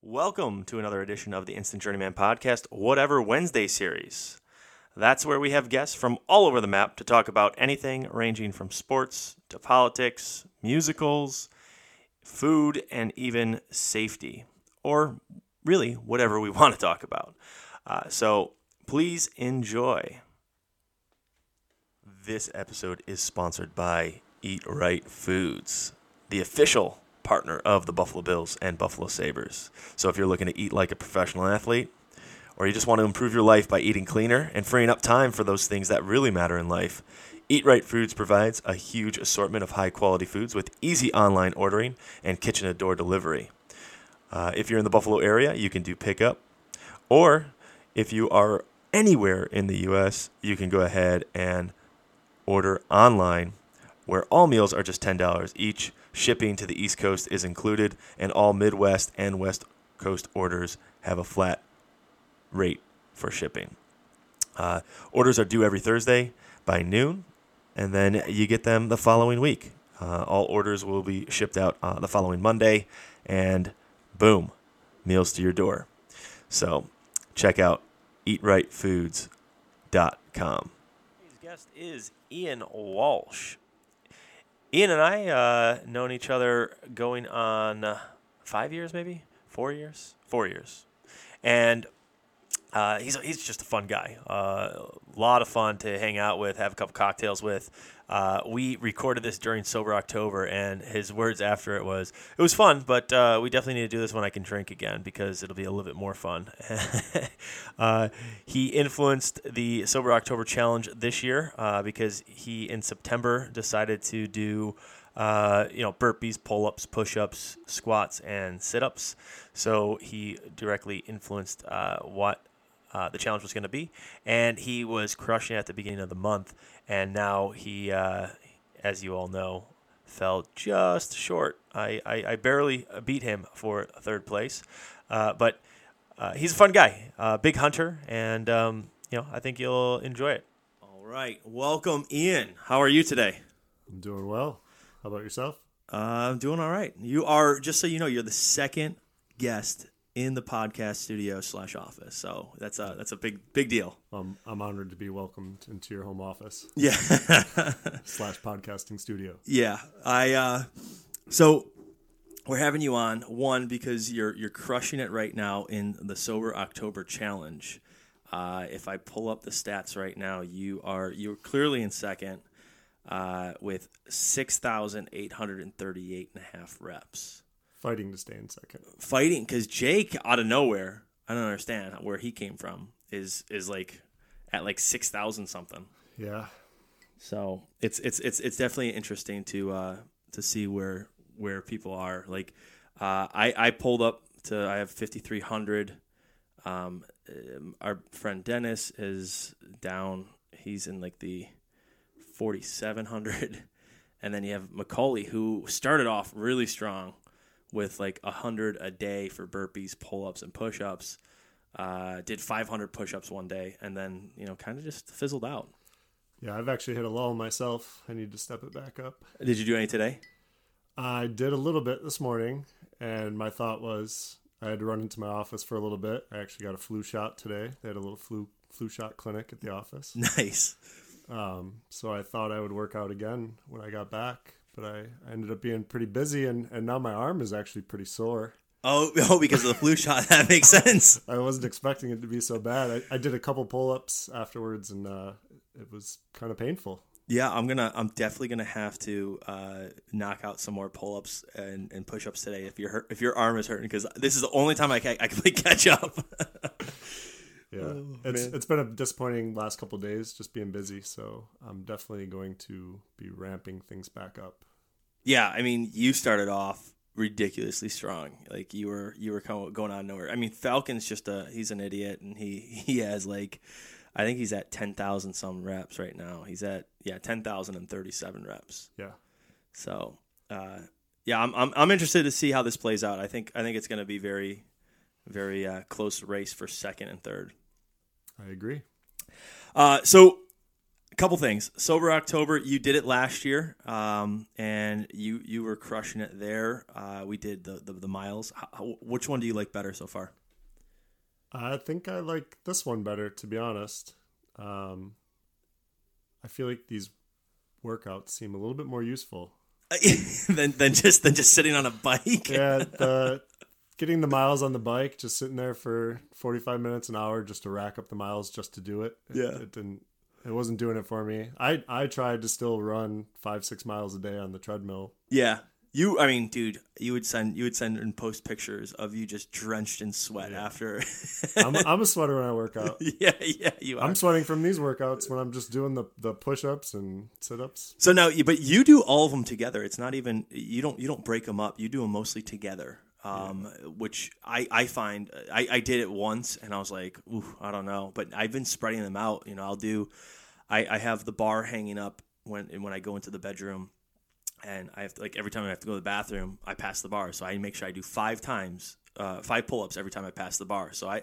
Welcome to another edition of the Instant Journeyman Podcast, Whatever Wednesday series. That's where we have guests from all over the map to talk about anything ranging from sports to politics, musicals, food, and even safety, or really whatever we want to talk about. Uh, so please enjoy. This episode is sponsored by Eat Right Foods, the official partner of the Buffalo Bills and Buffalo Sabres. So if you're looking to eat like a professional athlete, or you just want to improve your life by eating cleaner and freeing up time for those things that really matter in life, Eat Right Foods provides a huge assortment of high quality foods with easy online ordering and kitchen to door delivery. Uh, if you're in the Buffalo area, you can do pickup. Or if you are anywhere in the U.S., you can go ahead and order online, where all meals are just $10 each. Shipping to the East Coast is included, and all Midwest and West Coast orders have a flat rate for shipping. Uh, orders are due every Thursday by noon, and then you get them the following week. Uh, all orders will be shipped out uh, the following Monday, and boom, meals to your door. So check out eatrightfoods.com. Today's guest is Ian Walsh. Ian and I uh, known each other going on uh, five years, maybe? Four years, four years, and uh, he's he's just a fun guy. A uh, lot of fun to hang out with, have a couple cocktails with. Uh, we recorded this during sober October, and his words after it was, "It was fun, but uh, we definitely need to do this when I can drink again because it'll be a little bit more fun." uh, he influenced the sober October challenge this year uh, because he in September decided to do. Uh, you know, burpees, pull-ups, push-ups, squats, and sit-ups. So he directly influenced uh, what uh, the challenge was going to be, and he was crushing it at the beginning of the month, and now he, uh, as you all know, fell just short. I, I, I barely beat him for third place, uh, but uh, he's a fun guy, big hunter, and um, you know I think you'll enjoy it. All right, welcome, Ian. How are you today? I'm doing well. How about yourself? Uh, I'm doing all right. You are just so you know, you're the second guest in the podcast studio slash office. So that's a that's a big big deal. Um, I'm honored to be welcomed into your home office. Yeah. slash podcasting studio. Yeah. I uh, so we're having you on one because you're you're crushing it right now in the sober October challenge. Uh, if I pull up the stats right now, you are you're clearly in second uh, with six thousand eight hundred and thirty eight and a half reps fighting to stay in second. Fighting because Jake out of nowhere, I don't understand where he came from. Is is like at like six thousand something. Yeah. So it's it's it's it's definitely interesting to uh, to see where where people are. Like uh, I I pulled up to I have fifty three hundred. Um, our friend Dennis is down. He's in like the forty seven hundred. And then you have Macaulay, who started off really strong with like a hundred a day for burpees, pull ups, and push ups. Uh, did 500 push ups one day, and then you know kind of just fizzled out. Yeah, I've actually hit a lull myself. I need to step it back up. Did you do any today? I did a little bit this morning, and my thought was I had to run into my office for a little bit. I actually got a flu shot today. They had a little flu flu shot clinic at the office. Nice. Um, so I thought I would work out again when I got back, but I, I ended up being pretty busy, and, and now my arm is actually pretty sore. Oh, oh, because of the flu shot. That makes sense. I wasn't expecting it to be so bad. I, I did a couple pull ups afterwards, and uh, it was kind of painful. Yeah, I'm gonna. I'm definitely gonna have to uh, knock out some more pull ups and, and push ups today if your if your arm is hurting because this is the only time I can I can play catch up. yeah, oh, it's man. it's been a disappointing last couple days just being busy. So I'm definitely going to be ramping things back up yeah, I mean, you started off ridiculously strong. Like you were you were going on nowhere. I mean, Falcon's just a he's an idiot, and he he has like I think he's at ten thousand some reps right now. He's at yeah ten thousand and thirty seven reps. Yeah. So uh, yeah, I'm, I'm I'm interested to see how this plays out. I think I think it's going to be very very uh, close race for second and third. I agree. Uh, so couple things. Sober October, you did it last year, um, and you you were crushing it there. Uh, we did the the, the miles. How, which one do you like better so far? I think I like this one better, to be honest. Um, I feel like these workouts seem a little bit more useful. than than just than just sitting on a bike. yeah, the getting the miles on the bike, just sitting there for forty five minutes an hour just to rack up the miles just to do it. it Yeah. it didn't. It wasn't doing it for me. I I tried to still run five six miles a day on the treadmill. Yeah. You, I mean, dude, you would send you would send and post pictures of you just drenched in sweat after. I'm I'm a sweater when I work out. yeah, yeah, you are. I'm sweating from these workouts when I'm just doing the the push ups and sit ups. So now, but you do all of them together. It's not even you don't you don't break them up. You do them mostly together, um, which I I find I, I did it once and I was like, ooh, I don't know. But I've been spreading them out. You know, I'll do. I, I have the bar hanging up when when I go into the bedroom, and I have to, like every time I have to go to the bathroom, I pass the bar. So I make sure I do five times, uh, five pull ups every time I pass the bar. So I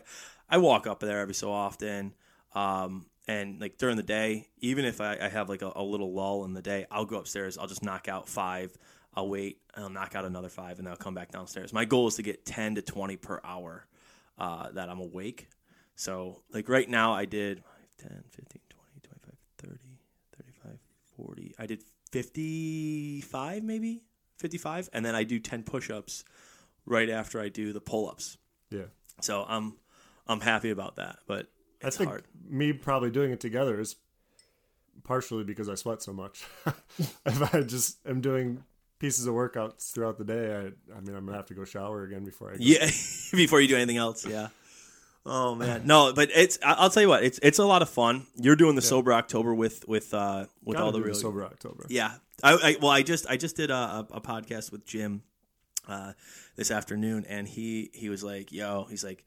I walk up there every so often. Um, and like during the day, even if I, I have like a, a little lull in the day, I'll go upstairs. I'll just knock out five. I'll wait. I'll knock out another five, and then I'll come back downstairs. My goal is to get ten to twenty per hour uh, that I'm awake. So like right now, I did 10, 15, 20, 25, 30, 35, 40. I did 55 maybe 55, and then I do 10 push-ups right after I do the pull-ups. Yeah. So I'm I'm happy about that, but I think hard. me probably doing it together is partially because I sweat so much. if I just am doing pieces of workouts throughout the day, I I mean I'm gonna have to go shower again before I go. Yeah, before you do anything else, yeah. Oh man, no, but it's I- I'll tell you what, it's it's a lot of fun. You're doing the sober October with with uh with Gotta all the do real sober October. Yeah, I, I well, I just I just did a, a, a podcast with Jim uh, this afternoon, and he he was like, "Yo," he's like,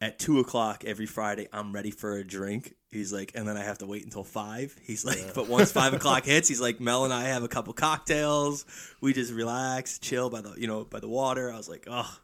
"At two o'clock every Friday, I'm ready for a drink." He's like, and then I have to wait until five. He's like, but once five o'clock hits, he's like, Mel and I have a couple cocktails. We just relax, chill by the you know by the water. I was like, oh,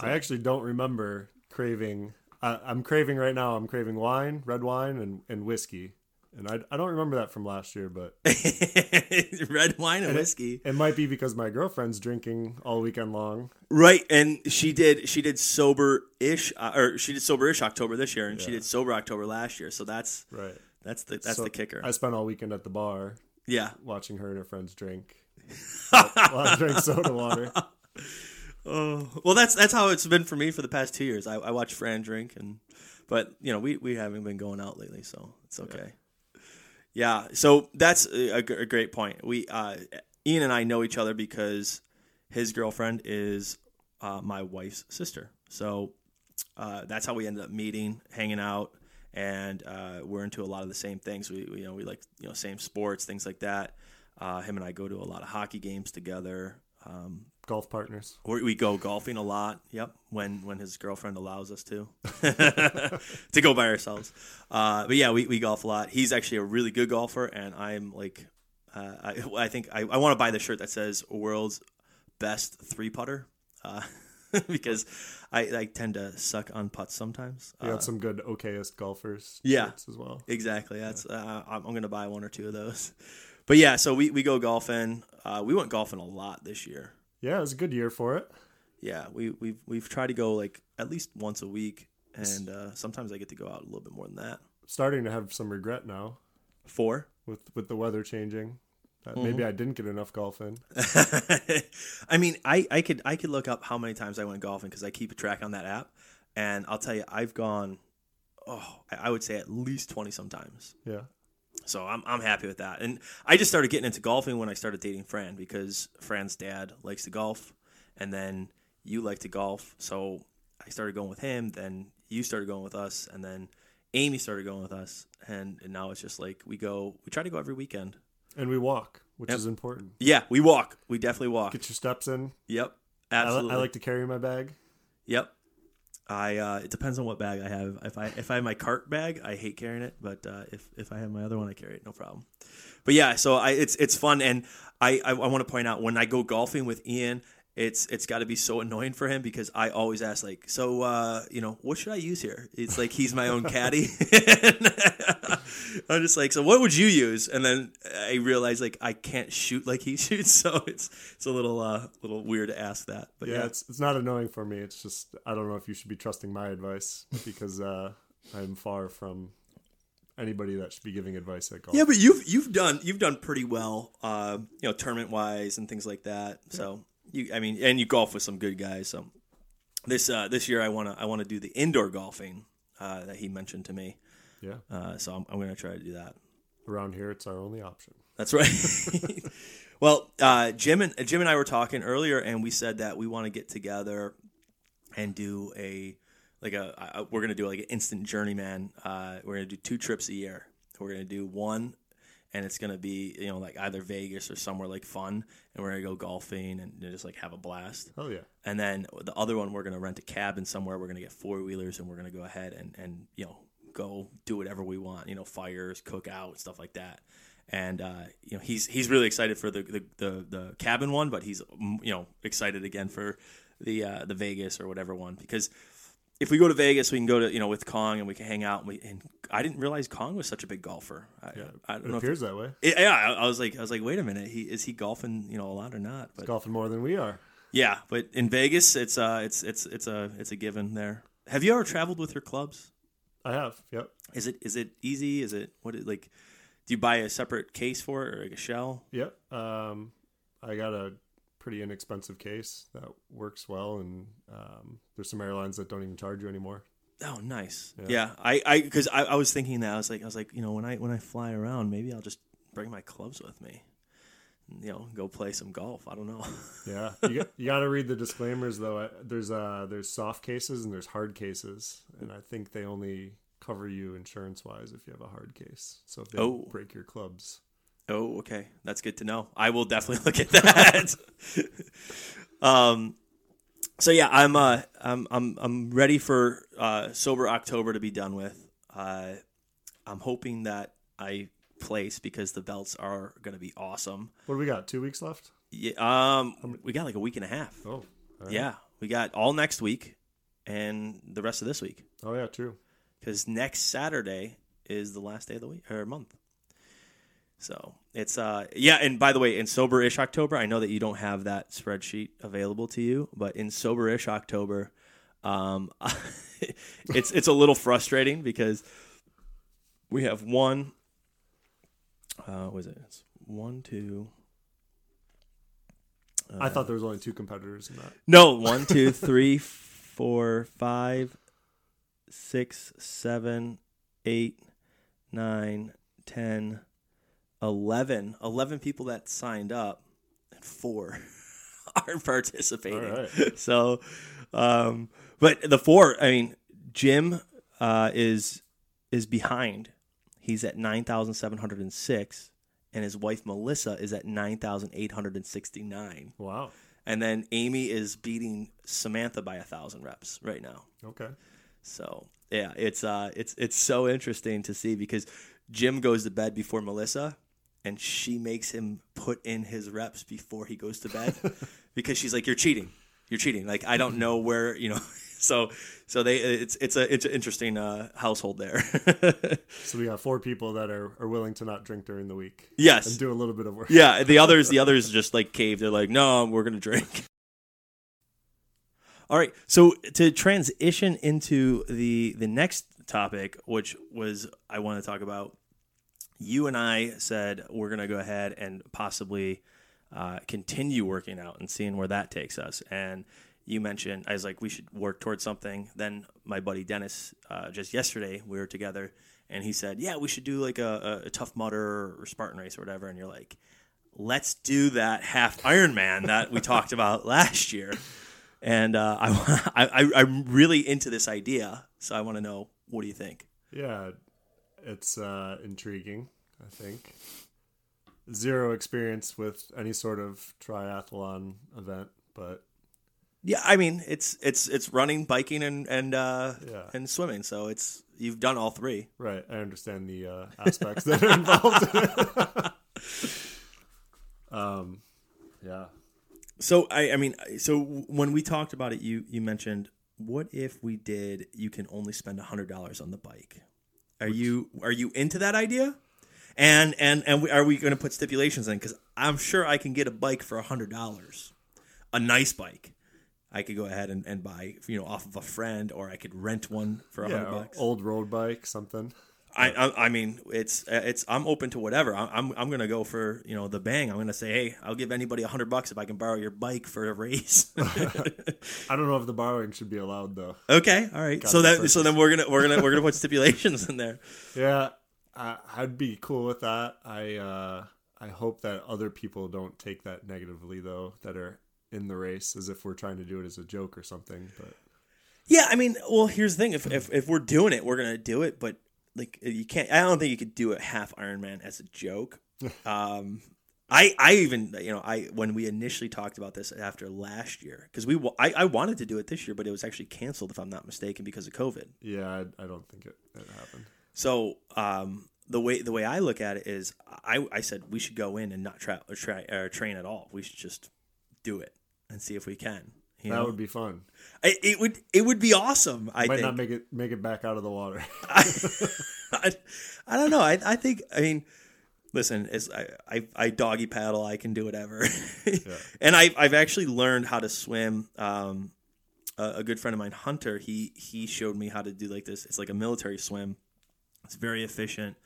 I actually don't remember craving. I, I'm craving right now. I'm craving wine, red wine, and, and whiskey. And I, I don't remember that from last year, but red wine and whiskey. it might be because my girlfriend's drinking all weekend long. Right, and she did she did sober ish uh, or she did sober ish October this year, and she did sober October last year. So that's Right. that's the that's So the kicker. I spent all weekend at the bar yeah. watching her and her friends drink. while I drank soda water. Oh well, that's that's how it's been for me for the past two years. I, I watch Fran drink, and but you know we we haven't been going out lately, so it's okay. Yeah, so that's a, a a great point. We uh, Ian and I know each other because his girlfriend is uh, my wife's sister. So uh, that's how we ended up meeting, hanging out, and uh, we're into a lot of the same things. We, we you know we like you know same sports, things like that. Uh, him and I go to a lot of hockey games together. Um, Golf partners. we, we go golfing a lot. Yep, when when his girlfriend allows us to to go by ourselves. Uh, but yeah, we, we golf a lot. He's actually a really good golfer, and I'm like, uh, I I think I, I want to buy the shirt that says "World's Best Three Putter." Uh, because I, I tend to suck on putts sometimes. You Uh, got some good okayest golfers Yeah. as well. Exactly. That's uh, I'm, I'm gonna buy one or two of those. But yeah, so we, we go golfing. Uh, we went golfing a lot this year. Yeah, it was a good year for it. Yeah, we we've we've tried to go like at least once a week, and uh, sometimes I get to go out a little bit more than that. Starting to have some regret now Four. with with the weather changing. That Mm-hmm. maybe I didn't get enough golf in. I mean, I, I could I could look up how many times I went golfing because I keep a track on that app, and I'll tell you, I've gone, oh, I I would say at least twenty sometimes. Yeah. So I'm I'm happy with that. And I just started getting into golfing when I started dating Fran because Fran's dad likes to golf, and then you like to golf. So I started going with him. Then you started going with us, and then Amy started going with us, and, and now it's just like we go. We try to go every weekend. And we walk, which Yep. is important. Yeah, we walk. We definitely walk. Get your steps in. Yep, I, absolutely. I like to carry my bag. Yep. I uh, it depends on what bag I have. If I if I have my cart bag, I hate carrying it, but uh, if if I have my other one, I carry it, no problem. But yeah, so I it's it's fun, and I I, I want to point out when I go golfing with Ian, it's it's got to be so annoying for him because I always ask like, so uh, you know, what should I use here? It's like he's my own caddy. I'm just like, so what would you use? And then I realize like I can't shoot like he shoots, so it's it's a little uh little weird to ask that. But yeah, yeah, it's it's not annoying for me. It's just I don't know if you should be trusting my advice because uh, I'm far from anybody that should be giving advice at golf. yeah, but you've you've done you've done pretty well, uh, you know, tournament wise and things like that. So you, I mean, and you golf with some good guys. So this uh, this year I wanna I wanna do the indoor golfing uh, that he mentioned to me. Yeah. Uh, so I'm, I'm gonna try to do that. Around here, it's our only option. That's right. well, uh, Jim and Jim and I were talking earlier, and we said that we want to get together and do a like a uh, we're gonna do like an instant journeyman. Uh, we're gonna do two trips a year. We're gonna do one, and it's gonna be you know like either Vegas or somewhere like fun, and we're gonna go golfing and just like have a blast. Oh yeah. And then the other one, we're gonna rent a cabin somewhere. We're gonna get four wheelers, and we're gonna go ahead and and you know go do whatever we want. You know, fires, cook out, stuff like that. And uh, you know, he's he's really excited for the the, the, the cabin one, but he's mm, you know excited again for the uh, the Vegas or whatever one because if we go to Vegas, we can go to you know with Kong and we can hang out. And, we, and I didn't realize Kong was such a big golfer. I, Yeah. I don't It know. If, appears that way. it, yeah, I, I was like, I was like, wait a minute, he is he golfing you know a lot or not? But Golfing more than we are. yeah, but in Vegas, it's uh, it's it's it's a it's a given there. Have you ever traveled with your clubs? I have. Yep. Is it is it easy? Is it what it like? Do you buy a separate case for it or like a shell? Yep. Um, I got a pretty inexpensive case that works well, and um, there's some airlines that don't even charge you anymore. Oh, nice. Yeah. Yeah, I I because I, I was thinking that I was like I was like you know when I when I fly around maybe I'll just bring my clubs with me. You know, go play some golf. I don't know. Yeah, you got, you got to read the disclaimers though. There's uh there's soft cases and there's hard cases, and I think they only cover you insurance wise if you have a hard case. So if they Oh. break your clubs, Oh, okay. That's good to know. I will definitely look at that. um so yeah, I'm uh I'm I'm I'm ready for uh sober October to be done with. Uh I'm hoping that I place because the belts are going to be awesome. what do we got? Two weeks left. Yeah, um we got like a week and a half. Oh, right. Yeah, we got all next week and the rest of this week Oh yeah, true. because next Saturday is the last day of the week or month. So it's uh yeah, and by the way, in sober-ish October, I know that you don't have that spreadsheet available to you, but in sober-ish October, um, it's it's a little frustrating because we have one. Uh, was it? It's one, two. I thought there was only two competitors in that. No, one, two, three, four, five, six, seven, eight, nine, ten, eleven. Eleven people that signed up, and four aren't participating. Right. So, um, but the four, I mean, Jim uh, is is behind. He's at nine thousand seven hundred and six, and his wife Melissa is at nine thousand eight hundred and sixty nine. Wow. And then Amy is beating Samantha by a thousand reps right now. Okay. So yeah, it's uh, it's it's so interesting to see because Jim goes to bed before Melissa, and she makes him put in his reps before he goes to bed because she's like, "You're cheating, you're cheating." Like I don't know where you know. So so they it's it's a it's an interesting uh, household there. So we got four people that are, are willing to not drink during the week yes. and do a little bit of work. Yeah, the others the others just like cave. They're like, no, we're gonna drink. All right, so to transition into the the next topic, which was I want to talk about, you and I said we're gonna go ahead and possibly uh, continue working out and seeing where that takes us. And you mentioned I was like we should work towards something. Then my buddy Dennis, uh, just yesterday we were together, and he said, yeah, we should do like a, a, a Tough Mudder or Spartan race or whatever. And you're like, let's do that half Ironman that we talked about last year. And uh, I, I, I'm really into this idea, so I want to know what do you think? Yeah, it's uh, intriguing. I think zero experience with any sort of triathlon event, but Yeah, I mean it's it's it's running, biking, and and uh, Yeah. and swimming. So it's you've done all three. right, I understand the uh, aspects that are involved. in um, yeah, So I, I mean, so when we talked about it, you you mentioned what if we did? You can only spend hundred dollars on the bike. Are you are you into that idea? And and and we, are we going to put stipulations in? Because I'm sure I can get a bike for hundred dollars, a nice bike. I could go ahead and, and buy, you know, off of a friend, or I could rent one for a Yeah, hundred bucks. old road bike, something. I, I I mean it's it's I'm open to whatever. I'm I'm, gonna go for you know the bang. I'm gonna say hey I'll give anybody a hundred bucks if I can borrow your bike for a race. I don't know if the borrowing should be allowed though. okay, all right. Gotta So that so then we're gonna we're gonna we're gonna put stipulations in there. Yeah, I, I'd be cool with that. I uh, I hope that other people don't take that negatively though, that are in the race, as if we're trying to do it as a joke or something. But Yeah, I mean, well, here's the thing: if if, if we're doing it, we're gonna do it. But like, you can't. I don't think you could do a half Ironman as a joke. Um, I I even you know I when we initially talked about this after last year because we I, I wanted to do it this year, but it was actually canceled if I'm not mistaken because of COVID. yeah, I, I don't think it, it happened. So um, the way the way I look at it is, I, I said we should go in and not tra- or try or train at all. We should just do it and see if we can. You That know? would be fun. I, it would it would be awesome. I Might think. not make it make it back out of the water. I, I don't know. I, I think I mean, listen, it's, I, I I doggy paddle. I can do whatever, and I I've actually learned how to swim. Um, a, a good friend of mine, Hunter, he he showed me how to do like this. It's like a military swim. It's very efficient,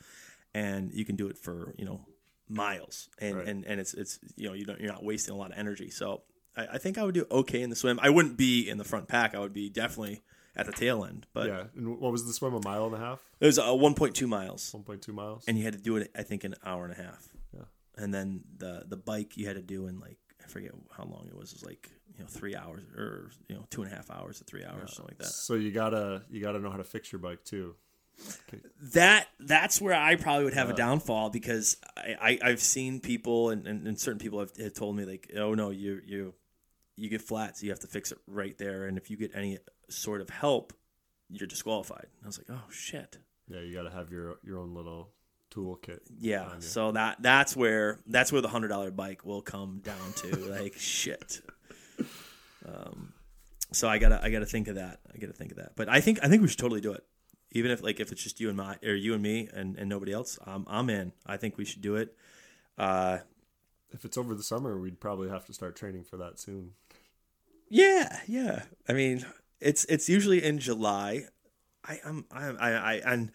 and you can do it for you know miles, and Right. and, and it's it's you know you don't you're not wasting a lot of energy. So I, I think I would do okay in the swim. I wouldn't be in the front pack. I would be definitely at the tail end. But yeah. And what was the swim? A mile and a half? it was uh, 1.2 miles One point two miles. and you had to do it I think an hour and a half. Yeah. And then the the bike you had to do in like I forget how long it was. It was like you know three hours or you know two and a half hours to three hours something like that. So you gotta you gotta know how to fix your bike too. That that's where I probably would have a downfall because I, I I've seen people and, and, and certain people have, have told me like oh no you you you get flat so you have to fix it right there and if you get any sort of help you're disqualified. And I was like oh shit. Yeah, you gotta have your your own little toolkit. Yeah, so that that's where that's where the hundred dollar bike will come down to. like shit. Um, so I gotta I gotta think of that. I gotta think of that. But I think I think we should totally do it. Even if like if it's just you and my or you and me and, and nobody else, I'm I'm in. I think we should do it. Uh, If it's over the summer, we'd probably have to start training for that soon. Yeah, yeah. I mean, it's it's usually in July. I I'm I I, I and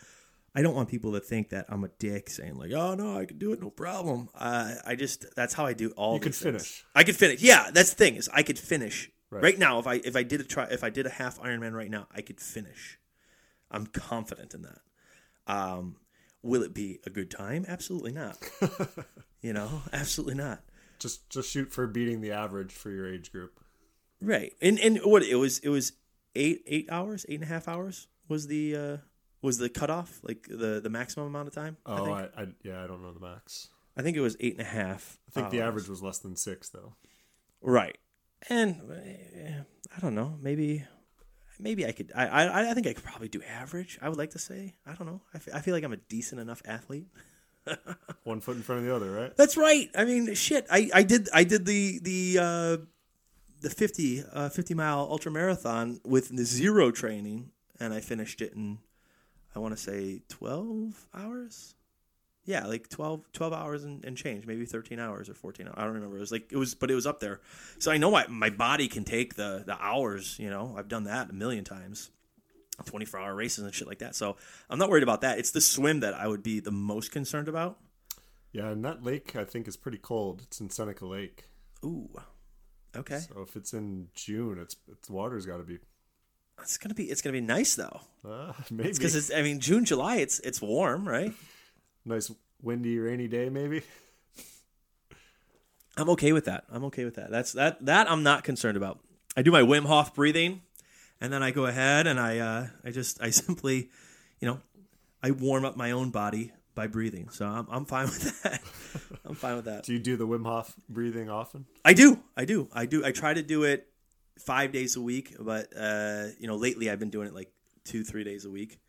I don't want people to think that I'm a dick saying like, oh no, I can do it, no problem. Uh, I just that's how I do all. You could finish. I could finish. Yeah, that's the thing is I could finish Right. right, now. If I if I did a try if I did a half Ironman right now, I could finish. I'm confident in that. Um, will it be a good time? Absolutely not. you know, absolutely not. Just just shoot for beating the average for your age group. Right. And and what it was it was eight eight hours, eight and a half hours was the uh was the cutoff, like the the maximum amount of time. I Oh, think. I, I yeah, I don't know the max. I think it was eight and a half. I think the average was less than six though. Right. And uh, I don't know, maybe maybe I could I, I I think I could probably do average. I would like to say. I don't know. I I feel like I'm a decent enough athlete. One foot in front of the other, right? That's right. I mean, shit. I, I did I did the the uh, the 50 uh, 50 mile ultra marathon with the zero training, and I finished it in I want to say 12 hours. Yeah, like 12, 12 hours and, and change, maybe 13 hours or 14 hours. I don't remember. It was like, it was, but it was up there. So I know my, my body can take the, the hours, you know, I've done that a million times. 24 hour races and shit like that. So I'm not worried about that. It's the swim that I would be the most concerned about. Yeah, and that lake I think is pretty cold. It's in Seneca Lake. Ooh. Okay. So if it's in June, it's it's water's got to be It's gonna be it's gonna be nice though, uh, maybe because it's I mean June July it's it's warm right. nice windy rainy day maybe. I'm okay with that. I'm okay with that. That's that that I'm not concerned about. I do my Wim Hof breathing, and then I go ahead and I uh, I just I simply, you know, I warm up my own body by breathing. So I'm I'm fine with that. I'm fine with that. Do you do the Wim Hof breathing often? I do. I do. I do. I try to do it five days a week, but uh, you know, lately I've been doing it like two, three days a week,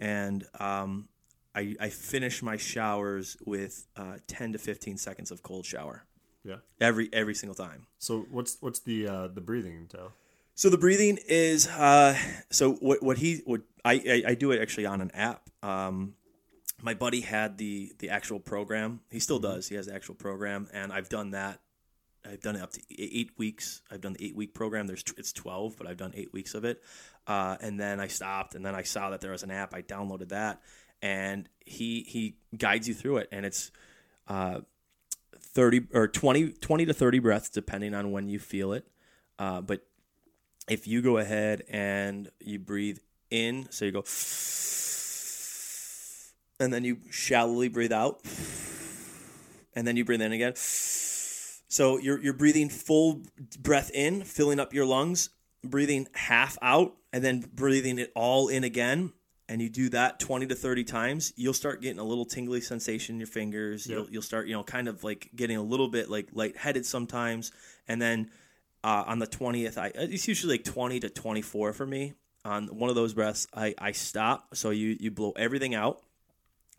and um, I I finish my showers with uh, ten to fifteen seconds of cold shower. Yeah. every every single time. So what's what's the uh, the breathing entail? So the breathing is uh, so what what he what I, I I do it actually on an app. Um, my buddy had the the actual program. He still does. He has the actual program, and I've done that. I've done it up to eight weeks. I've done the eight week program. There's it's twelve, but I've done eight weeks of it. Uh, and then I stopped, and then I saw that there was an app. I downloaded that, and he he guides you through it, and it's uh, thirty or 20, 20 to thirty breaths, depending on when you feel it. Uh, but if you go ahead and you breathe in, so you go, and then you shallowly breathe out, and then you breathe in again. So you're you're breathing full breath in, filling up your lungs, breathing half out, and then breathing it all in again. And you do that 20 to 30 times, you'll start getting a little tingly sensation in your fingers. You'll, you'll start, you know, kind of like getting a little bit like lightheaded sometimes. And then uh, on the 20th i it's usually like 20 to 24 for me on one of those breaths i, I stop so you you blow everything out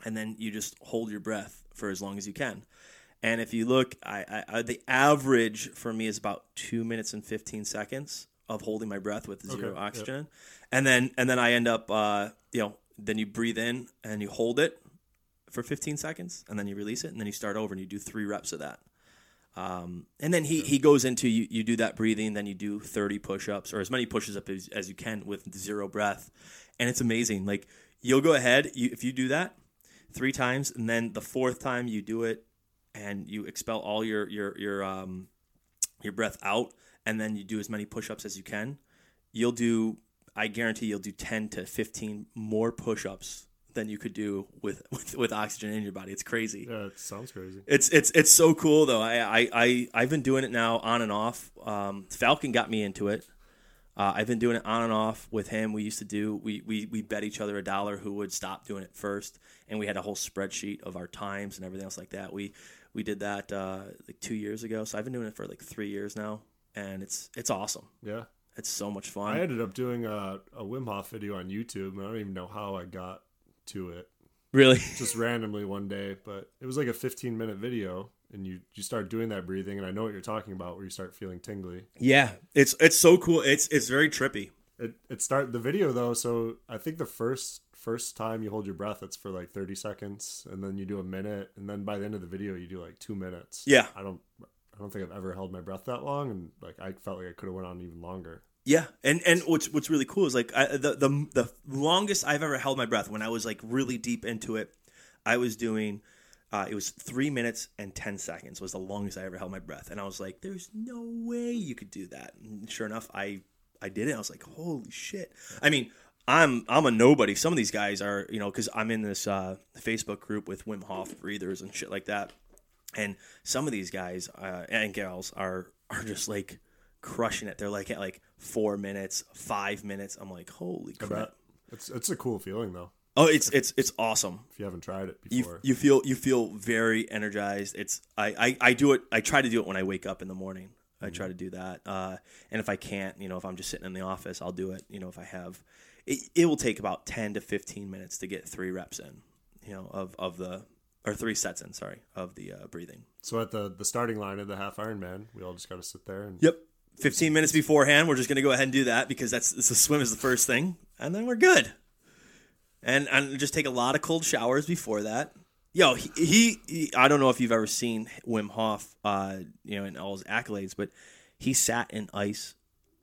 and then you just hold your breath for as long as you can and if you look I, I, I the average for me is about two minutes and 15 seconds of holding my breath with zero Okay, yep. oxygen and then and then i end up uh, you know then you breathe in and you hold it for 15 seconds and then you release it and then you start over and you do three reps of that um, and then he, he goes into you, you do that breathing, then you do 30 push ups or as many pushes up as, as you can with zero breath. And it's amazing. Like you'll go ahead, you, if you do that three times, and then the fourth time you do it and you expel all your, your, your, um, your breath out, and then you do as many push ups as you can, you'll do, I guarantee you'll do 10 to 15 more push ups than you could do with, with, with oxygen in your body. It's crazy. Yeah, it sounds crazy. It's it's it's so cool though. I I, I I've been doing it now on and off. Um, Falcon got me into it. Uh, I've been doing it on and off with him. We used to do we, we we bet each other a dollar who would stop doing it first, and we had a whole spreadsheet of our times and everything else like that. We we did that uh, like two years ago. So I've been doing it for like three years now, and it's it's awesome. Yeah. It's so much fun. I ended up doing a, a Wim Hof video on YouTube, and I don't even know how I got to it. really. Just randomly one day, but it was like a 15 minute video, and you you start doing that breathing, and I know what you're talking about, where you start feeling tingly. yeah, it's it's so cool. It's it's very trippy. It it start the video though, so I think the first first time you hold your breath, it's for like 30 seconds, and then you do a minute, and then by the end of the video, you do like two minutes. Yeah. I don't. I don't think I've ever held my breath that long, and like I felt like I could have went on even longer. Yeah, and and what's what's really cool is like I, the the the longest I've ever held my breath when I was like really deep into it, I was doing. Uh, it was three minutes and ten seconds was the longest I ever held my breath, and I was like, "There's no way you could do that." And sure enough, I I did it. I was like, "Holy shit!" I mean, I'm I'm a nobody. Some of these guys are, you know, because I'm in this uh, Facebook group with Wim Hof breathers and shit like that, and some of these guys uh, and gals are are just like crushing it. They're like at like four minutes, five minutes. I'm like, holy crap! it's it's a cool feeling though. Oh, it's it's it's awesome. If you haven't tried it You before, you feel you feel very energized. It's I, I I do it. I try to do it when I wake up in the morning. I try to do that. Uh, and if I can't, you know, if I'm just sitting in the office, I'll do it. You know, if I have, it, it will take about ten to fifteen minutes to get three reps in. You know, of of the or three sets in. Sorry, of the uh, breathing. so at the the starting line of the half Ironman, we all just got to sit there and Yep. 15 minutes beforehand, we're just going to go ahead and do that because that's the swim is the first thing, and then we're good. And and just take a lot of cold showers before that. Yo, he, he, he I don't know if you've ever seen Wim Hof, uh, you know, in all his accolades, but he sat in ice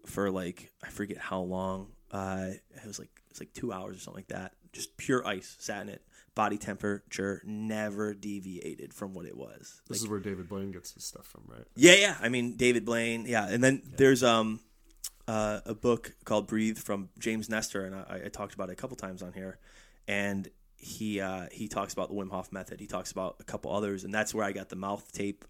for like I forget how long. Uh, it was like it's like two hours or something like that. Just pure ice, sat in it. Body temperature never deviated from what it was. this is where David Blaine gets his stuff from, right? Yeah, yeah. I mean, David Blaine. Yeah, and then there's um uh, a book called Breathe from James Nestor, and I, I talked about it a couple times on here, and he uh, he talks about the Wim Hof method. He talks about a couple others, and that's where I got the mouth tape.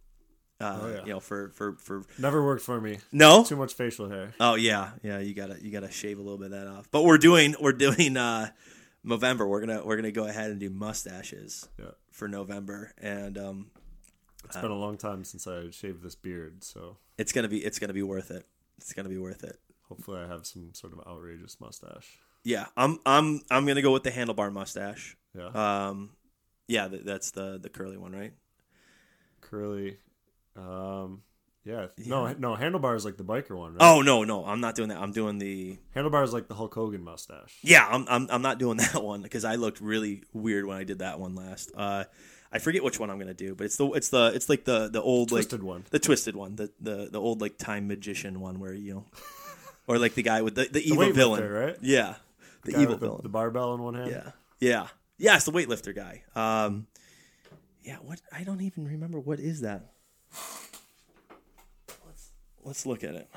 Uh, Oh, yeah. You know, for for for Never worked for me. no. Too much facial hair. Oh yeah, yeah. You gotta you gotta shave a little bit of that off. But we're doing we're doing uh, November. We're gonna we're gonna go ahead and do mustaches Yeah. for November, and um, It's been a long time since I shaved this beard, so it's gonna be it's gonna be worth it. It's gonna be worth it. hopefully I have some sort of outrageous mustache. Yeah, I'm I'm I'm gonna go with the handlebar mustache. Yeah. Um, yeah, th- that's the the curly one, right? Curly. Um, yeah, no, no. Handlebar is like the biker one. Right? Oh no, no, I'm not doing that. I'm doing the Handlebar is like the Hulk Hogan mustache. yeah. I'm I'm, I'm not doing that one because I looked really weird when I did that one last. Uh, I forget which one I'm gonna do, but it's the it's the it's like the the old Twisted like one. the twisted one, the the the old like time magician one where you know, or like the guy with the the evil weightlifter, villain, right? Yeah, the Guy evil with the, villain. the barbell in one hand. Yeah, yeah, yeah. It's the weightlifter guy. Um, yeah. What? I don't even remember what is that. Let's let's look at it.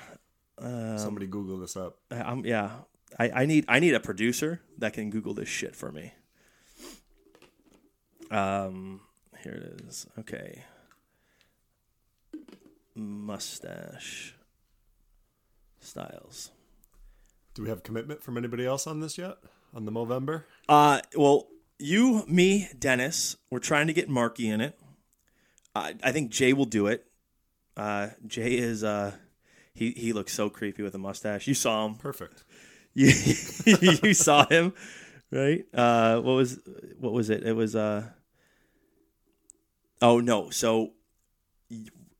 Somebody Google this up. I- I'm yeah. I, I need I need a producer that can Google this shit for me. Um, here it is. Okay. Mustache styles. Do we have commitment from anybody else on this yet? On the Movember? Uh, well, you, me, Dennis, we're trying to get Marky in it. I I think Jay will do it. Uh, Jay is uh, he he looks so creepy with a mustache. You saw him. Perfect. you, you saw him, right? Uh, what was what was it? It was uh. Oh no! So,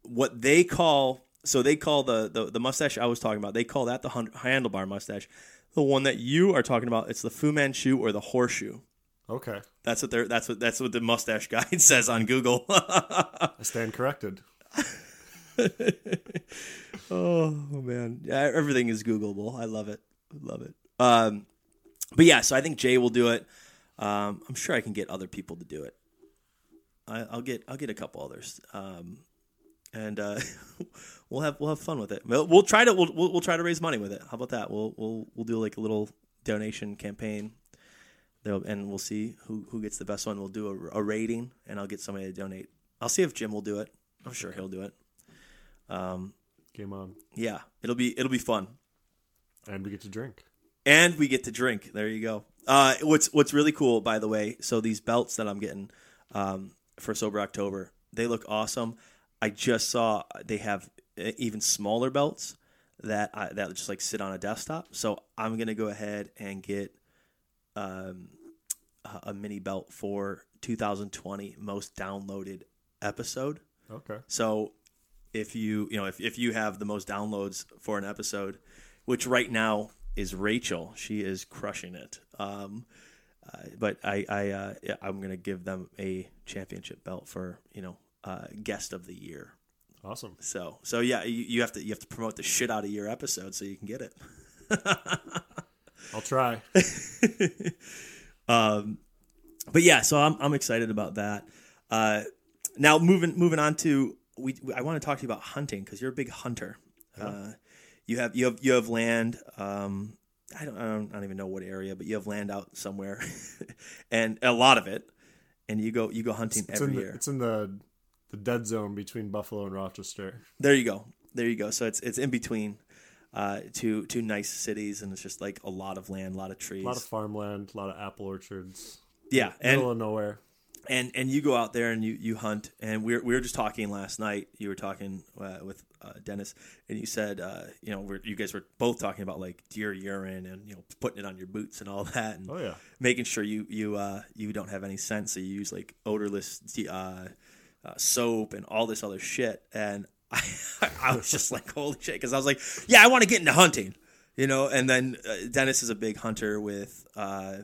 what they call so they call the the, the mustache I was talking about. They call that the handlebar mustache. The one that you are talking about, it's the Fu Manchu or the horseshoe. Okay. That's what they're. That's what that's what the mustache guide says on Google. I stand corrected. Oh man, yeah, everything is Googleable. I love it. Love it. Um, but yeah, so I think Jay will do it. Um, I'm sure I can get other people to do it. I, I'll get I'll get a couple others. Um, and uh, we'll have we'll have fun with it. We'll, we'll try to we'll, we'll we'll try to raise money with it. How about that? We'll we'll we'll do like a little donation campaign. There'll, and we'll see who who gets the best one. We'll do a, a rating, and I'll get somebody to donate. I'll see if Jim will do it. I'm sure he'll do it. Um, Game on. yeah, it'll be it'll be fun, And we get to drink. and we get to drink. There you go. Uh, what's what's really cool, by the way. So these belts that I'm getting um, for Sober October, they look awesome. I just saw they have uh, even smaller belts that I, that just like sit on a desktop. So I'm gonna go ahead and get um, a- a mini belt for 2020 most downloaded episode. Okay. So if you you know if, if you have the most downloads for an episode, which right now is Rachel, she is crushing it. Um, uh, but I I uh, I'm gonna give them a championship belt for you know uh, guest of the year. Awesome. So so yeah, you, you have to you have to promote the shit out of your episode so you can get it. I'll try. Um, but yeah, so I'm I'm excited about that. Uh, now moving moving on to we I want to talk to you about hunting because you're a big hunter. Uh, you have you have you have land. Um, I don't, I don't I don't even know what area, but you have land out somewhere, and a lot of it. And you go you go hunting It's every in the, year. it's in the the dead zone between Buffalo and Rochester. There you go. There you go. So it's it's in between uh, two two nice cities, and it's just like a lot of land, a lot of trees. A lot of farmland, a lot of apple orchards. yeah, and Middle of nowhere. and and you go out there and you you hunt and we were, we were just talking last night you were talking uh, with uh, Dennis and you said uh, you know we're, you guys were both talking about like deer urine and you know putting it on your boots and all that and Oh yeah. making sure you you uh, you don't have any scent so you use like odorless de- uh, soap and all this other shit and I, I was just like holy shit because I was like yeah I want to get into hunting you know and then uh, Dennis is a big hunter with uh,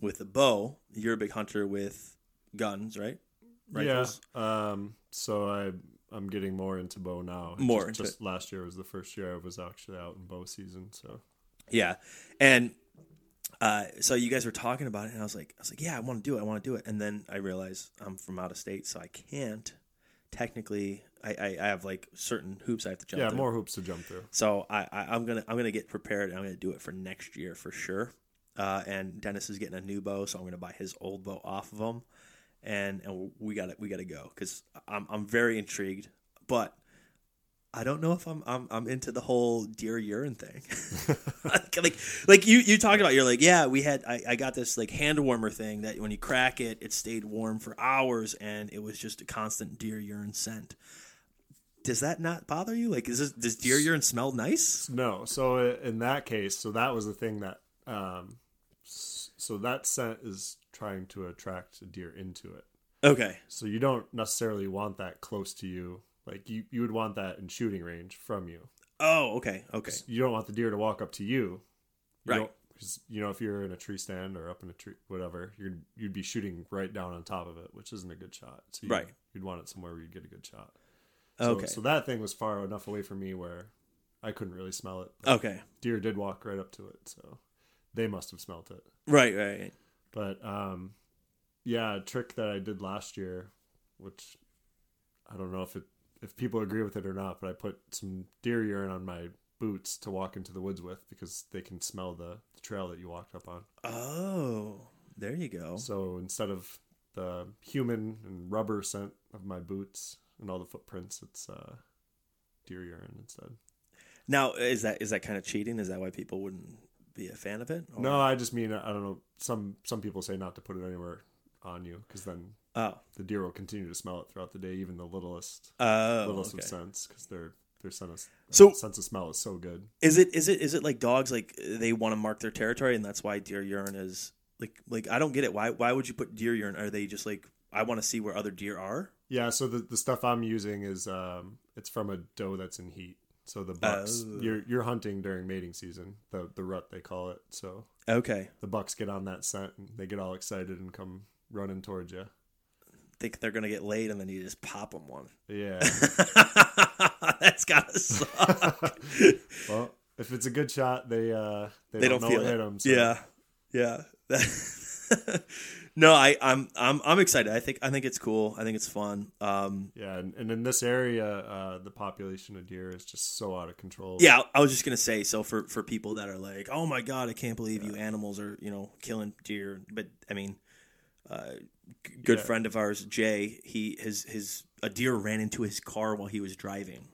with a bow you're a big hunter with guns right Rifles? Yeah. Um. So I I'm getting more into bow now. It More just, just last year was the first year I was actually out in bow season. So Yeah, and uh, so you guys were talking about it, and I was like, I was like, yeah, I want to do it, I want to do it, and then I realized I'm from out of state, so I can't. Technically, I, I, I have like certain hoops I have to jump. yeah, through. more hoops to jump through. So I, I I'm gonna I'm gonna get prepared. and I'm gonna do it for next year for sure. Uh, and Dennis is getting a new bow, so I'm gonna buy his old bow off of him, and and we got to we got to go because I'm I'm very intrigued, but I don't know if I'm I'm I'm into the whole deer urine thing. like, like you you talked about you're like yeah we had I, I got this like hand warmer thing that when you crack it it stayed warm for hours and it was just a constant deer urine scent. Does that not bother you? Like, is this, does deer urine smell nice? No. So in that case, so that was the thing that um, so that scent is trying to attract a deer into it. Okay. So you don't necessarily want that close to you. Like you, you would want that in shooting range from you. Oh, okay, okay. You don't want the deer to walk up to you. you Right. 'cause, you know, if you're in a tree stand or up in a tree, whatever, you're you'd be shooting right down on top of it, which isn't a good shot. So you, Right. You'd want it somewhere where you'd get a good shot. So, Okay. So that thing was far enough away from me where I couldn't really smell it. Okay. Deer did walk right up to it, so they must have smelt it. Right, right. But um, yeah, a trick that I did last year, which I don't know if it if people agree with it or not, but I put some deer urine on my boots to walk into the woods with because they can smell the, the trail that you walked up on. Oh, there you go. So instead of the human and rubber scent of my boots and all the footprints, it's uh, deer urine instead. Now, is that is that kind of cheating? Is that why people wouldn't be a fan of it? Or- No, I just mean I don't know. Some some people say not to put it anywhere on you because then Oh. the deer will continue to smell it throughout the day, even the littlest Oh. littlest okay. of scents because their their sense of, So- sense of smell is so good. Is it is it is it like dogs like they want to mark their territory and that's why deer urine is like like I don't get it. Why why would you put deer urine? Are they just like I want to see where other deer are? Yeah, so the, the stuff I'm using is um it's from a doe that's in heat. So the bucks Oh. you're you're hunting during mating season, the the rut they call it. So Okay. the bucks get on that scent and they get all excited and come running towards you. Think they're gonna get laid and then you just pop them one. Yeah. That's gotta suck. well, if it's a good shot, they uh they, they don't, don't know feel it. hit 'em, so- Yeah, yeah. no, I, I'm I'm I'm excited. I think I think it's cool. I think it's fun. Um, Yeah, and, and in this area, uh, the population of deer is just so out of control. yeah, I was just gonna say. So for for people that are like, oh my god, I can't believe you animals are you know killing deer. But I mean, uh, good Yeah. friend of ours, Jay, he his his a deer ran into his car while he was driving.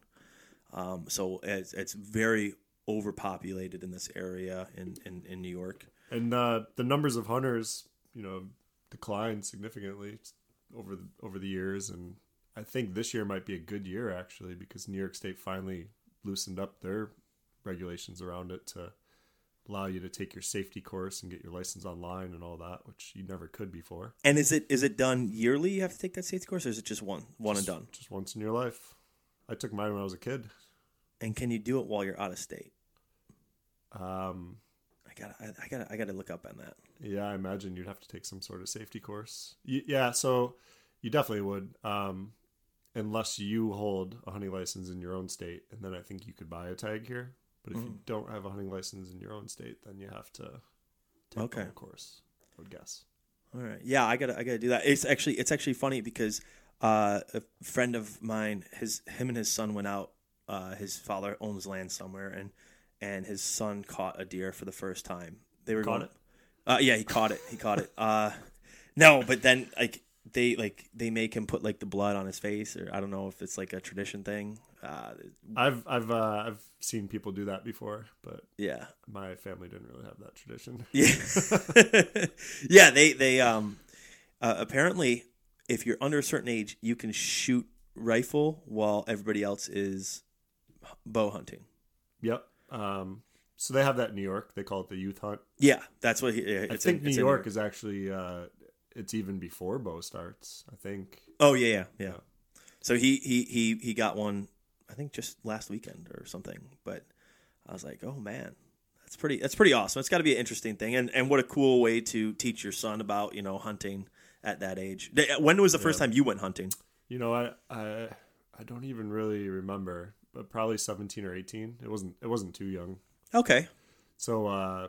Um, so it's it's very overpopulated in this area in in, in New York. and uh, the numbers of hunters, you know, declined significantly over the over the years, and I think this year might be a good year actually because New York State finally loosened up their regulations around it to allow you to take your safety course and get your license online and all that, which you never could before. And is it is it done yearly? You have to take that safety course, or is it just one one and done? Just once in your life. I took mine when I was a kid. And can you do it while you're out of state? Um, I gotta I, I gotta I gotta look up on that. Yeah, I imagine you'd have to take some sort of safety course. Y- yeah, so you definitely would, um, unless you hold a hunting license in your own state, and then I think you could buy a tag here. But if Mm. you don't have a hunting license in your own state, then you have to take Okay. okay. course. I would guess. All right. Yeah, I gotta I gotta do that. It's actually it's actually funny because uh, a friend of mine, his him and his son went out. Uh, his father owns land somewhere, and and his son caught a deer for the first time. They were Caught going, it? Uh, yeah, he caught it. He caught it. Uh, no, but then like they like they make him put like the blood on his face, or I don't know if it's like a tradition thing. Uh, I've I've uh, I've seen people do that before, but yeah. my family didn't really have that tradition. Yeah, yeah. They they um uh, apparently, if you're under a certain age, you can shoot rifle while everybody else is bow hunting. Yep. Um, so they have that in New York. They call it the youth hunt. Yeah, that's what he. I think in, New it's in York is actually uh, it's even before bow starts. I think. Oh yeah, yeah, yeah. Yeah. So he he he he got one. I think just last weekend or something. But I was like, oh man, that's pretty. That's pretty awesome. It's got to be an interesting thing, and and what a cool way to teach your son about you know hunting at that age. When was the first Yeah. time you went hunting? You know, I I I don't even really remember, but probably 17 or 18. It wasn't it wasn't too young. Okay. So uh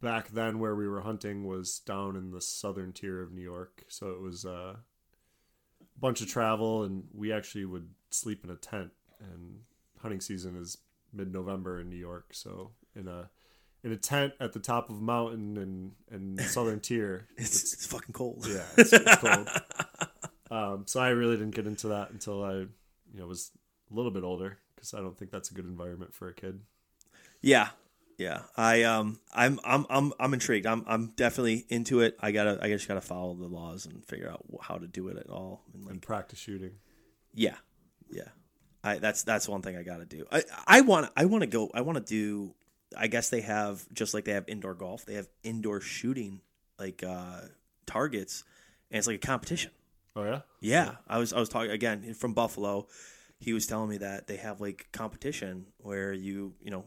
back then where we were hunting was down in the southern tier of New York. So it was uh, a bunch of travel and we actually would sleep in a tent and hunting season is mid-November in New York. So in a in a tent at the top of a mountain and and southern tier It's, it's fucking cold. yeah, it's, it's cold. Um, so I really didn't get into that until I, you know, was a little bit older because I don't think that's a good environment for a kid. Yeah, yeah. I um, I'm I'm I'm I'm intrigued. I'm I'm definitely into it. I gotta I just gotta follow the laws and figure out how to do it at all. And And practice shooting. yeah, yeah. I that's that's one thing I gotta do. I I want I want to go. I want to do. I guess they have just like they have indoor golf. They have indoor shooting like uh targets, and it's like a competition. Oh yeah. Yeah, I was I was talking again from Buffalo. He was telling me that they have like competition where you you know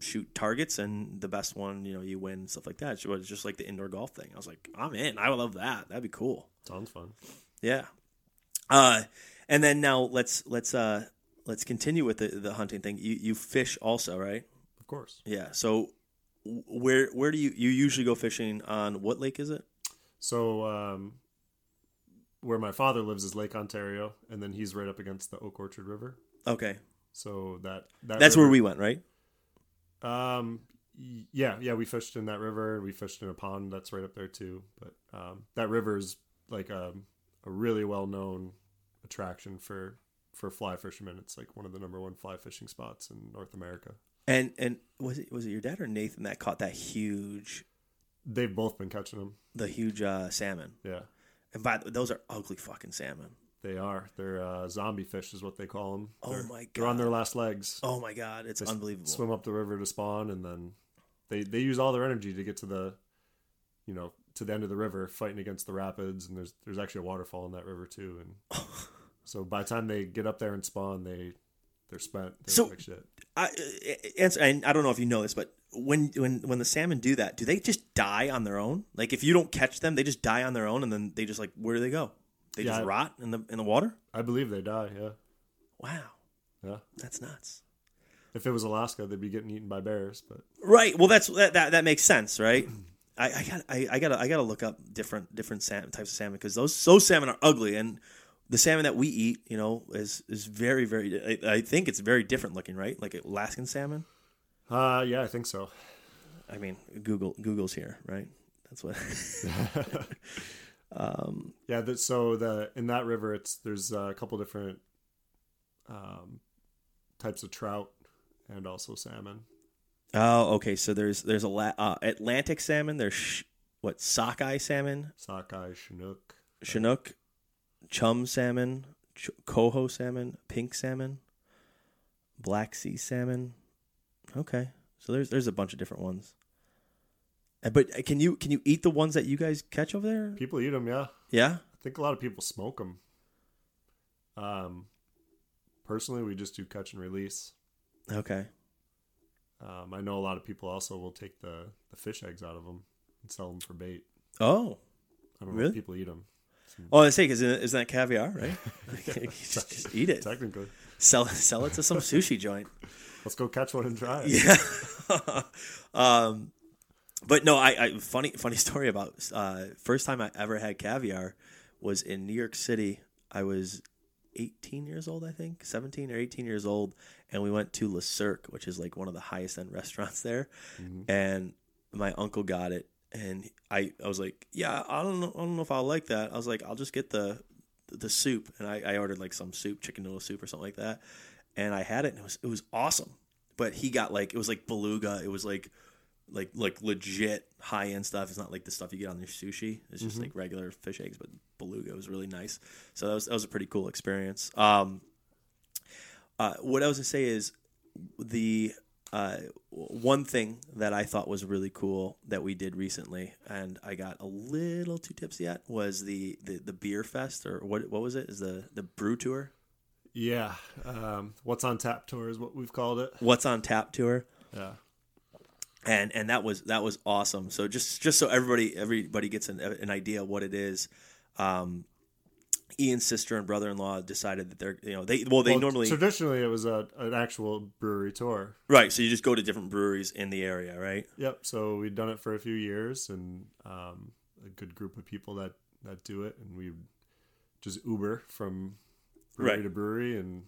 shoot targets and the best one you know you win stuff like that. So it's just like the indoor golf thing. I was like, I'm in. I would love that. That'd be cool. Sounds fun. Yeah. Uh, and then now let's let's uh let's continue with the the hunting thing. You you fish also, right? Of course. Yeah. So where where do you you usually go fishing on what lake is it? So um, where my father lives is Lake Ontario, and then he's right up against the Oak Orchard River. Okay. So that, that That's river- where we went, right? Um, yeah, yeah, we fished in that river. We fished in a pond that's right up there too. But um, that river is like a, a really well known attraction for for fly fishermen. It's like one of the number one fly fishing spots in North America. And and was it was it your dad or Nathan that caught that huge They've both been catching them. the huge uh, salmon? Yeah, And by the, way, those are ugly fucking salmon. They are. They're uh, zombie fish, is what they call them. Oh They're, my god! They're on their last legs. Oh my god, it's They unbelievable. Swim up the river to spawn, and then they they use all their energy to get to the, you know, to the end of the river, fighting against the rapids. And there's there's actually a waterfall in that river too. And so by the time they get up there and spawn, they they're spent. They're So- like shit. I answer. And I don't know if you know this, but when when when the salmon do that, do they just die on their own? Like if you don't catch them, they just die on their own, and then they just like where do they go? They Yeah, just I- rot in the in the water. I believe they die. Yeah, Wow, yeah. that's nuts. If it was Alaska, they'd be getting eaten by bears. But Right. Well, that's that that, that makes sense, right? I, I got I, I gotta I gotta look up different different salmon, types of salmon because those those salmon are ugly and the salmon that we eat, you know, is is very very. I, I think it's very different looking, right? Like Alaskan salmon. uh, yeah, I think so. I mean, Google Google's here, right? That's what. um, Yeah, that, so the in that river, it's there's a couple different um, types of trout and also salmon. oh, okay. So there's there's a la- uh, Atlantic salmon. There's sh- what sockeye salmon, Sockeye, Chinook. Chinook, chum salmon, ch- coho salmon, pink salmon, black sea salmon. Okay, so there's there's a bunch of different ones. Uh, But uh, can you can you eat the ones that you guys catch over there? People eat them, yeah. Yeah. I think a lot of people smoke them. Um, personally, we just do catch and release. Okay. Um, I know a lot of people also will take the, the fish eggs out of them and sell them for bait. Oh. I don't know Really? if people eat them. Oh, I say because isn't that caviar, right? just, just eat it. Technically, Sell sell it to some sushi joint. let's go catch one and try it. Yeah. um, but no, I, I funny funny story about uh, first time I ever had caviar was in New York City. I was 18 years old, I think, 17 or 18 years old, and we went to Le Cirque, which is like one of the highest end restaurants there. And my uncle got it, and I, I was like, yeah, I don't know, I don't know if I'll like that. I was like, I'll just get the the soup, and I, I ordered like some soup, chicken noodle soup or something like that, and I had it, and it was it was awesome. But he got like it was like beluga. It was like like like legit high end stuff. It's not like the stuff you get on your sushi. It's just like regular fish eggs, but beluga was really nice. So that was that was a pretty cool experience. Um, uh, what I was gonna say is the uh, one thing that I thought was really cool that we did recently, and I got a little too tipsy at, was the, the, the beer fest or what what was it? Is the the brew tour? Yeah. Um, what's on tap tour is what we've called it. What's on tap tour? Yeah. And and that was that was awesome. So just just so everybody everybody gets an, an idea of what it is, um, Ian's sister and brother in law decided that they're you know they well they Well, normally traditionally it was a an actual brewery tour. right. So you just go to different breweries in the area, right? Yep. So we'd done it for a few years, and um, a good group of people that that do it, and we just Uber from brewery Right. to brewery and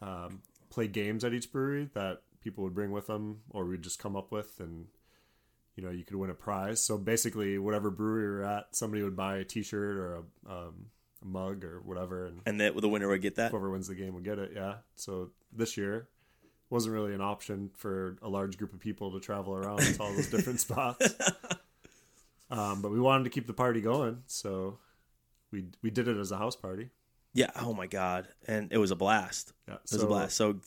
um, play games at each brewery that people would bring with them, or we'd just come up with, and you know you could win a prize. So basically, whatever brewery you're at, somebody would buy a T-shirt or a, um, a mug or whatever, and And that the winner would get that. whoever wins the game would get it. Yeah. So this year wasn't really an option for a large group of people to travel around to all those different spots. Um, but we wanted to keep the party going, so we we did it as a house party. Yeah. Oh my god. And it was a blast. Yeah. It was a blast. So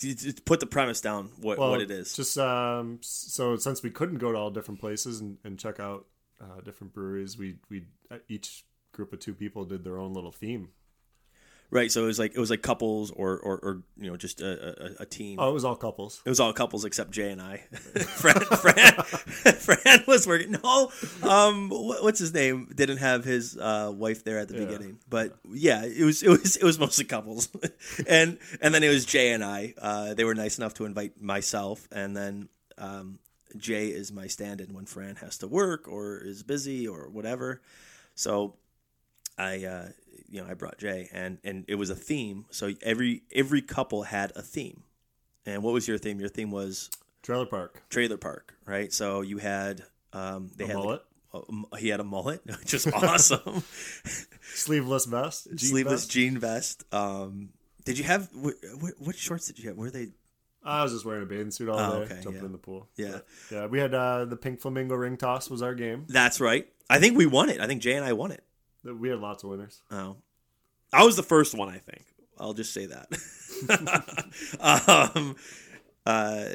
put the premise down. What well, what it is. Just um, so since we couldn't go to all different places and, and check out uh, different breweries, we we uh, each group of two people did their own little theme. Right. So it was like it was like couples or or, or you know just a, a, a team. Oh, it was all couples. It was all couples except Jay and I. Fran, Fran, Fran was working. No, um, what, what's his name? Didn't have his uh, wife there at the Yeah. beginning, but yeah, it was it was it was mostly couples, and and then it was Jay and I. Uh, they were nice enough to invite myself, and then um, Jay is my stand-in when Fran has to work or is busy or whatever. So I uh, you know I brought Jay, and and it was a theme. So every every couple had a theme. And what was your theme? Your theme was Trailer park. trailer park, right? So you had um, they A had like, mullet. a m- he had a mullet, which is awesome. Sleeveless vest. jean Sleeveless vest. jean vest. Um, did you have what, what shorts did you have? Were they? I was just wearing a bathing suit all Oh, day, okay, jumping yeah. in the pool. Yeah. Yeah. We had uh, the pink flamingo ring toss was our game. That's right. I think we won it. I think Jay and I won it. We had lots of winners. Oh, I was the first one. I think I'll just say that. um, uh,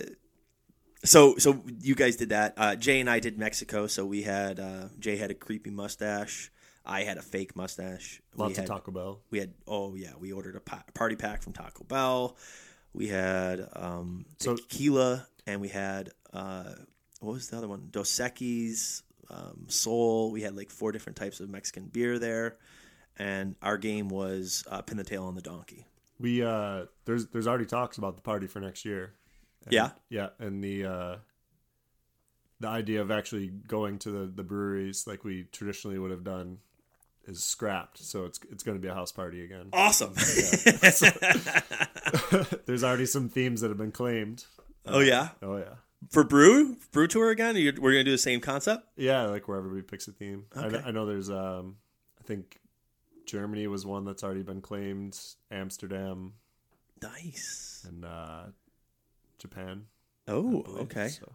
so so you guys did that. Uh, Jay and I did Mexico. So we had uh, Jay had a creepy mustache. I had a fake mustache. Lots we of Taco Bell. We had oh yeah, we ordered a pa- party pack from Taco Bell. We had um, So- tequila, and we had uh, what was the other one? Dos Equis, um, Sol. We had like four different types of Mexican beer there, and our game was uh, pin the tail on the donkey. We uh, there's there's already talks about the party for next year. And- Yeah? yeah, and the uh, the idea of actually going to the, the breweries like we traditionally would have done is scrapped. So it's it's going to be a house party again. Awesome. there's already some themes that have been claimed. oh yeah, Oh yeah, for brew brew tour again. you we're gonna do the same concept. yeah, like where everybody picks a theme. I, Okay. kn- I know there's um, I think Germany was one that's already been claimed. Amsterdam Nice. and uh, Japan. Oh, believe. okay. So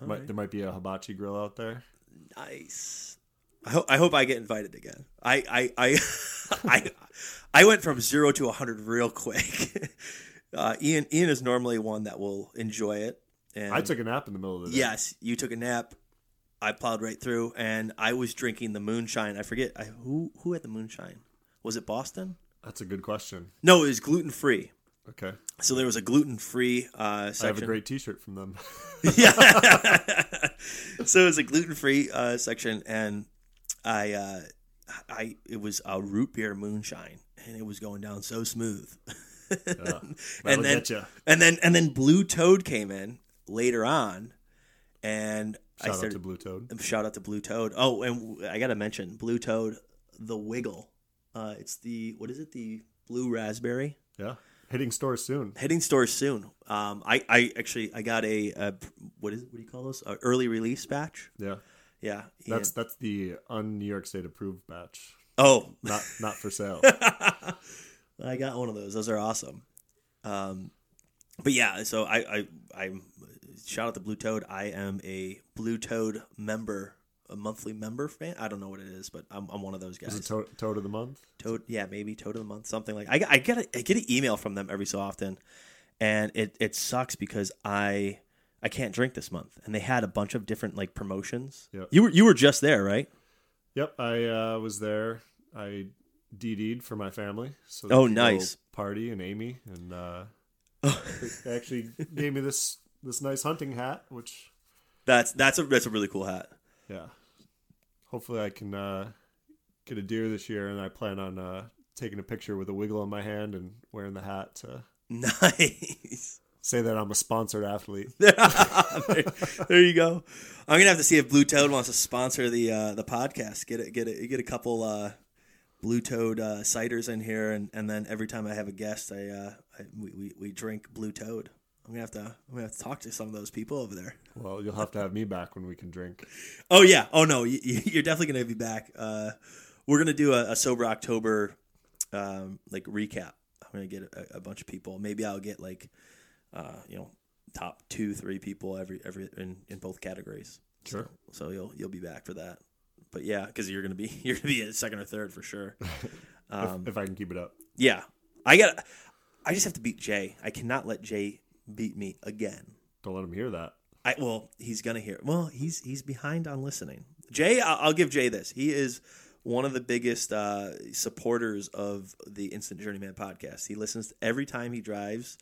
might, right. there might be a hibachi grill out there. Nice. I hope I hope I get invited again. I I I I, I went from zero to hundred real quick. Uh, Ian Ian is normally one that will enjoy it. And I took a nap in the middle of the day. yes, you took a nap. I plowed right through, and I was drinking the moonshine. I forget I, who who had the moonshine. Was it Boston? That's a good question. No, it was gluten free. Okay. So there was a gluten free uh, section. I have a great T-shirt from them. yeah. so it was a gluten free uh, section, and I, uh, I, it was a root beer moonshine, and it was going down so smooth. Yeah. and then, and then, and then Blue Toad came in later on, and I Shout out to Blue Toad. shout out to Blue Toad. Oh, and I gotta mention Blue Toad, the Wiggle. Uh, it's the what is it? The blue raspberry. Yeah. Hitting stores soon. hitting stores soon. Um, I, I actually I got a, a what is what do you call this? A early release batch. Yeah. Yeah. That's that's the un New York State approved batch. oh, Not not for sale. I got one of those. Those are awesome. Um, but yeah, so I I I'm shout out to Blue Toad. I am a Blue Toad member, a monthly member fan. I don't know what it is, but I'm, I'm one of those Is guys. it toad, toad of the month? Toad, yeah, maybe Toad of the Month, something like. I, I get a, I get an email from them every so often, and it it sucks because I I can't drink this month, and they had a bunch of different like promotions. Yep. You were you were just there, right? Yep. I uh, was there. I DD'd for my family. So Oh, they could go nice. Party and Amy and uh, actually gave me this this nice hunting hat, which That's that's a that's a really cool hat. yeah. Hopefully I can uh, get a deer this year, and I plan on uh, taking a picture with a wiggle in my hand and wearing the hat to Nice. say that I'm a sponsored athlete. there, there you go. I'm gonna have to see if Blue Toad wants to sponsor the uh, the podcast. Get it, get it, get a couple uh, Blue Toad uh, ciders in here, and, and then every time I have a guest, I, uh, I we, we, we drink Blue Toad. I'm gonna have to I'm gonna have to talk to some of those people over there. Well, you'll have to have me back when we can drink. Oh yeah. Oh no, you, you're definitely gonna be back. Uh, we're gonna do a, a sober October um, like recap. I'm gonna get a, a bunch of people. Maybe I'll get like uh, you know top two, three people every every in, in both categories. Sure. So, so you'll you'll be back for that. But yeah, because you're gonna be you're gonna be a second or third for sure. Um, if, if I can keep it up. yeah, I got. I just have to beat Jay. I cannot let Jay beat me again. Don't let him hear that. I well, he's gonna hear. Well, he's he's behind on listening. Jay, I'll, give Jay this. He is one of the biggest uh, supporters of the Instant Journeyman podcast. He listens every time he drives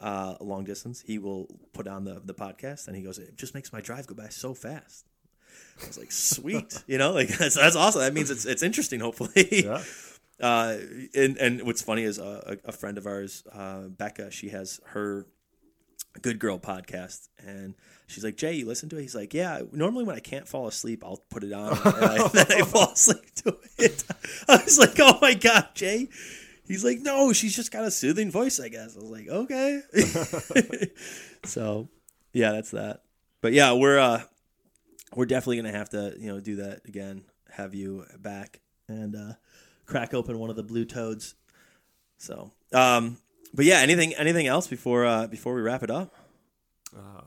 uh, a long distance. He will put on the the podcast, and he goes, "It just makes my drive go by so fast." I was like, "Sweet," you know, like that's, that's awesome. That means it's it's interesting. Hopefully, Yeah. uh, and and what's funny is uh, a, a friend of ours, uh, Becca, she has her Good Girl podcast, and she's like, Jay, you listen to it? He's like, Yeah. Normally, when I can't fall asleep, I'll put it on, and then I fall asleep to it. I was like, Oh my god, Jay. He's like, No, she's just got a soothing voice, I guess. I was like, Okay. so, yeah, that's that. But yeah, we're uh, we're definitely gonna have to, you know, do that again. Have you back and uh, crack open one of the blue toads. So, um, but yeah, anything anything else before uh, before we wrap it up? Uh,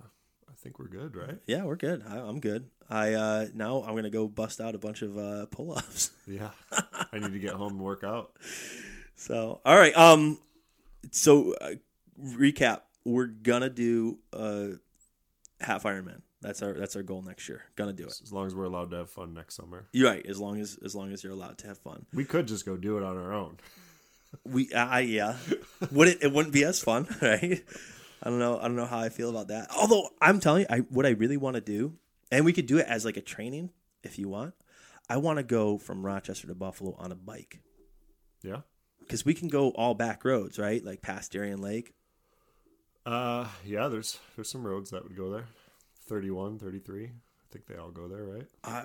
I think we're good, right? Yeah, we're good. I, I'm good. I uh, now I'm gonna go bust out a bunch of uh, pull ups. Yeah. I need to get home and work out. So, all right. Um, so uh, recap: we're gonna do uh, half Ironman. That's our that's our goal next year. Gonna do it. As long as we're allowed to have fun next summer. You're right. As long as as long as you're allowed to have fun. We could just go do it on our own. We, I yeah, would it? It wouldn't be as fun, right? I don't know. I don't know how I feel about that. Although I'm telling you, I what I really want to do, and we could do it as like a training if you want. I want to go from Rochester to Buffalo on a bike Yeah. because we can go all back roads, right? Like past Darien Lake. Uh, yeah, there's there's some roads that would go there. 31, 33. I think they all go there, right? I,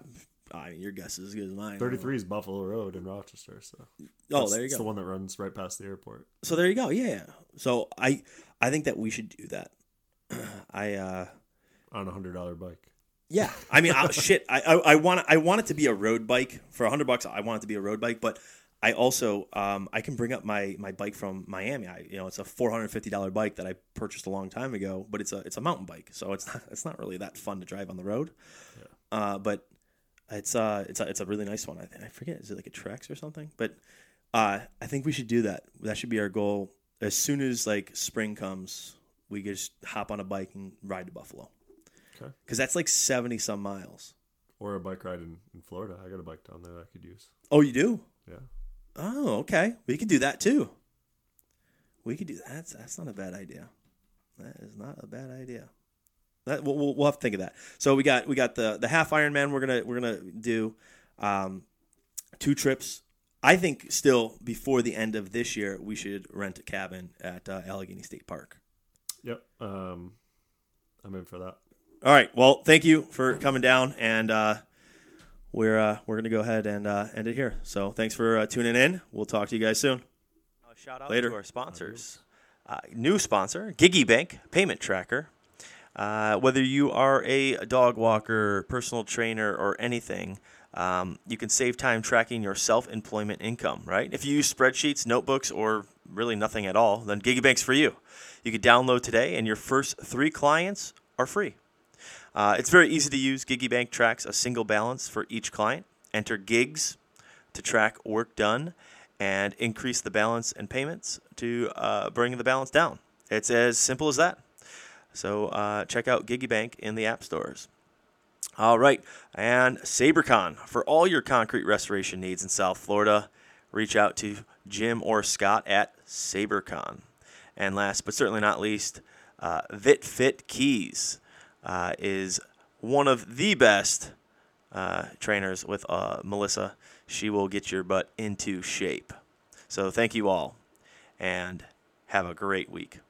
I mean, your guess is as good as mine. 33 is Buffalo Road in Rochester, so Oh, there you it's go. the one that runs right past the airport. So there you go. Yeah. yeah. So I, I think that we should do that. I. uh on a hundred dollar bike. Yeah, I mean, I, shit. I, I I want I want it to be a road bike for a hundred bucks. I want it to be a road bike, but I also um, I can bring up my my bike from Miami. I you know it's a four hundred fifty dollar bike that I purchased a long time ago, but it's a it's a mountain bike, so it's not it's not really that fun to drive on the road. Uh, but it's uh it's a, it's a really nice one. I think I forget is it like a Trex or something, but uh, I think we should do that. That should be our goal. As soon as like spring comes, we could just hop on a bike and ride to Buffalo Okay. because that's like 70 some miles. Or a bike ride in, in Florida. I got a bike down there that I could use. Oh, you do? Yeah. Oh, okay. We could do that too. We could do that. That's, that's not a bad idea. That is not a bad idea. That we'll, we'll, we'll have to think of that. So we got we got the the half Ironman. We're gonna we're gonna do um, two trips. I think still before the end of this year, we should rent a cabin at uh, Allegheny State Park. Yep. Um, I'm in for that. All right. Well, thank you for coming down, and uh, we're uh, we're gonna go ahead and uh, end it here. So thanks for uh, tuning in. We'll talk to you guys soon. shout out Later. to our sponsors. Uh, new sponsor, Giggy Bank Payment Tracker. Uh, whether you are a dog walker, personal trainer, or anything, um, you can save time tracking your self-employment income. Right? If you use spreadsheets, notebooks, or really nothing at all, then Giggy Bank's for you. You can download today, and your first three clients are free. Uh, it's very easy to use. Giggy Bank tracks a single balance for each client. Enter gigs to track work done and increase the balance and payments to uh, bring the balance down. It's as simple as that. So uh, check out Giggy Bank in the app stores. All right, and SaberCon for all your concrete restoration needs in South Florida. Reach out to Jim or Scott at SaberCon. And last but certainly not least, uh, VitFit Keys uh, is one of the best uh, trainers with uh, Melissa. She will get your butt into shape. So thank you all, and have a great week.